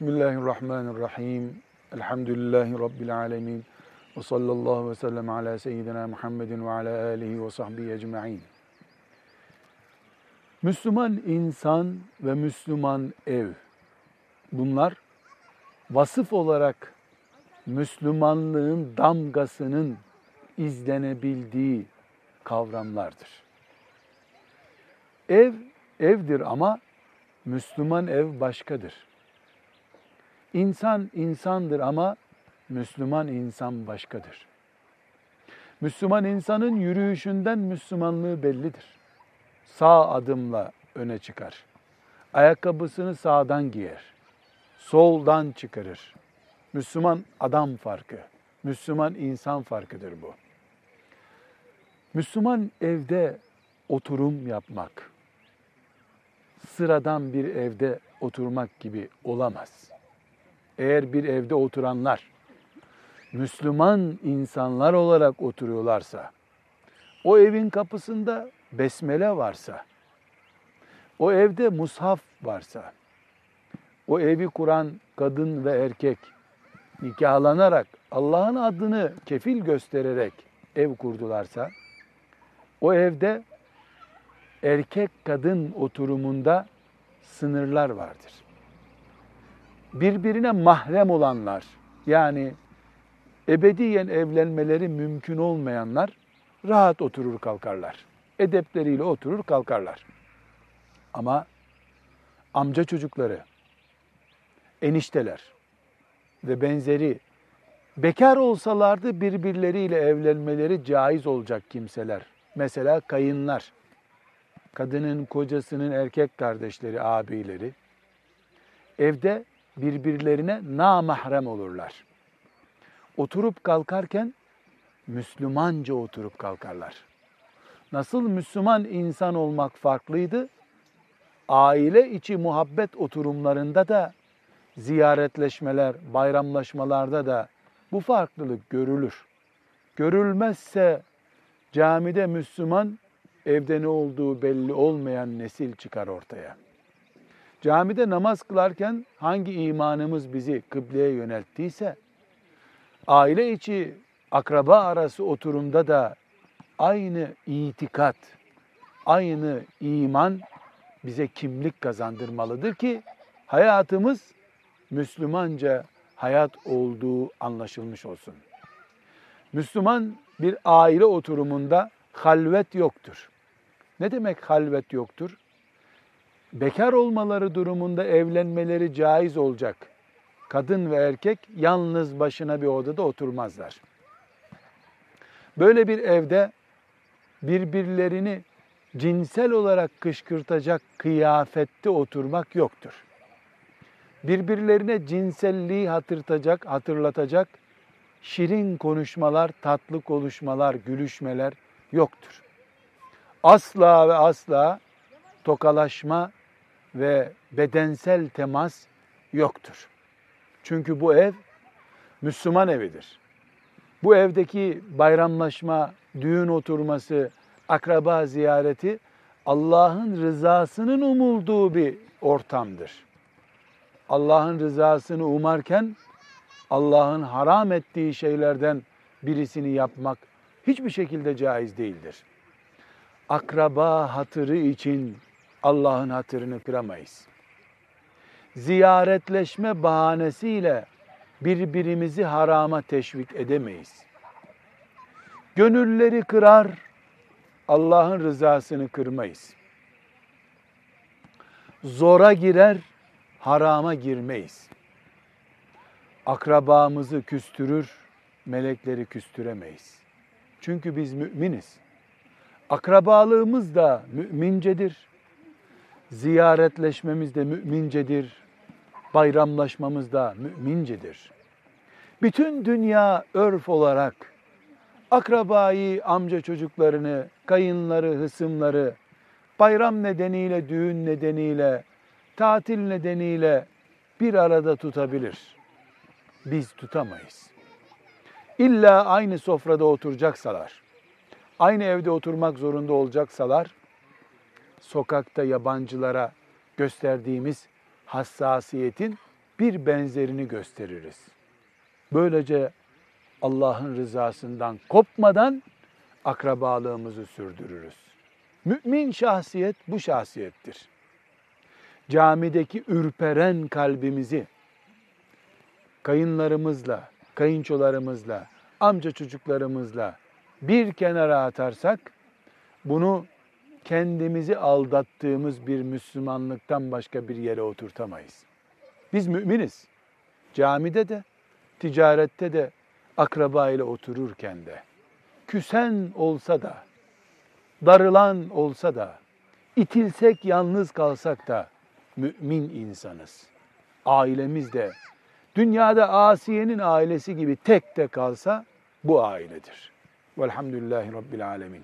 Bismillahirrahmanirrahim. Elhamdülillahi Rabbil alemin. Ve sallallahu ve sellem ala seyyidina Muhammedin ve ala alihi ve sahbihi ecma'in. Müslüman insan ve Müslüman ev. Bunlar vasıf olarak Müslümanlığın damgasının izlenebildiği kavramlardır. Ev evdir ama Müslüman ev başkadır. İnsan insandır ama Müslüman insan başkadır. Müslüman insanın yürüyüşünden Müslümanlığı bellidir. Sağ adımla öne çıkar. Ayakkabısını sağdan giyer. Soldan çıkarır. Müslüman adam farkı, Müslüman insan farkıdır bu. Müslüman evde oturum yapmak, sıradan bir evde oturmak gibi olamaz. Eğer bir evde oturanlar Müslüman insanlar olarak oturuyorlarsa, o evin kapısında besmele varsa, o evde mushaf varsa, o evi kuran kadın ve erkek nikahlanarak Allah'ın adını kefil göstererek ev kurdularsa, o evde erkek kadın oturumunda sınırlar vardır. Birbirine mahrem olanlar yani ebediyen evlenmeleri mümkün olmayanlar rahat oturur kalkarlar. Edepleriyle oturur kalkarlar. Ama amca çocukları, enişteler ve benzeri bekar olsalardı birbirleriyle evlenmeleri caiz olacak kimseler. Mesela kayınlar, kadının kocasının erkek kardeşleri, abileri evde birbirlerine namahrem olurlar. Oturup kalkarken Müslümanca oturup kalkarlar. Nasıl Müslüman insan olmak farklıydı? Aile içi muhabbet oturumlarında da ziyaretleşmeler, bayramlaşmalarda da bu farklılık görülür. Görülmezse camide Müslüman, evde ne olduğu belli olmayan nesil çıkar ortaya. Camide namaz kılarken hangi imanımız bizi kıbleye yönelttiyse, aile içi akraba arası oturumda da aynı itikat, aynı iman bize kimlik kazandırmalıdır ki hayatımız Müslümanca hayat olduğu anlaşılmış olsun. Müslüman bir aile oturumunda halvet yoktur. Ne demek halvet yoktur? Bekar olmaları durumunda evlenmeleri caiz olacak. Kadın ve erkek yalnız başına bir odada oturmazlar. Böyle bir evde birbirlerini cinsel olarak kışkırtacak kıyafette oturmak yoktur. Birbirlerine cinselliği hatırlatacak, hatırlatacak şirin konuşmalar, tatlı konuşmalar, gülüşmeler yoktur. Asla ve asla tokalaşma ve bedensel temas yoktur. Çünkü bu ev Müslüman evidir. Bu evdeki bayramlaşma, düğün oturması, akraba ziyareti Allah'ın rızasının umulduğu bir ortamdır. Allah'ın rızasını umarken Allah'ın haram ettiği şeylerden birisini yapmak hiçbir şekilde caiz değildir. Akraba hatırı için Allah'ın hatırını kıramayız. Ziyaretleşme bahanesiyle birbirimizi harama teşvik edemeyiz. Gönülleri kırar, Allah'ın rızasını kırmayız. Zora girer, harama girmeyiz. Akrabamızı küstürür, melekleri küstüremeyiz. Çünkü biz müminiz. Akrabalığımız da mümincedir. Ziyaretleşmemiz de mümincedir. Bayramlaşmamız da mümincedir. Bütün dünya örf olarak akrabayı, amca çocuklarını, kayınları, hısımları bayram nedeniyle, düğün nedeniyle, tatil nedeniyle bir arada tutabilir. Biz tutamayız. İlla aynı sofrada oturacaksalar, aynı evde oturmak zorunda olacaksalar, sokakta yabancılara gösterdiğimiz hassasiyetin bir benzerini gösteririz. Böylece Allah'ın rızasından kopmadan akrabalığımızı sürdürürüz. Mümin şahsiyet bu şahsiyettir. Camideki ürperen kalbimizi kayınlarımızla, kayınçolarımızla, amca çocuklarımızla bir kenara atarsak bunu kendimizi aldattığımız bir Müslümanlıktan başka bir yere oturtamayız. Biz müminiz. Camide de, ticarette de, akraba ile otururken de, küsen olsa da, darılan olsa da, itilsek yalnız kalsak da mümin insanız. Ailemiz de dünyada Asiye'nin ailesi gibi tek de kalsa bu ailedir. Velhamdülillahi Rabbil Alemin.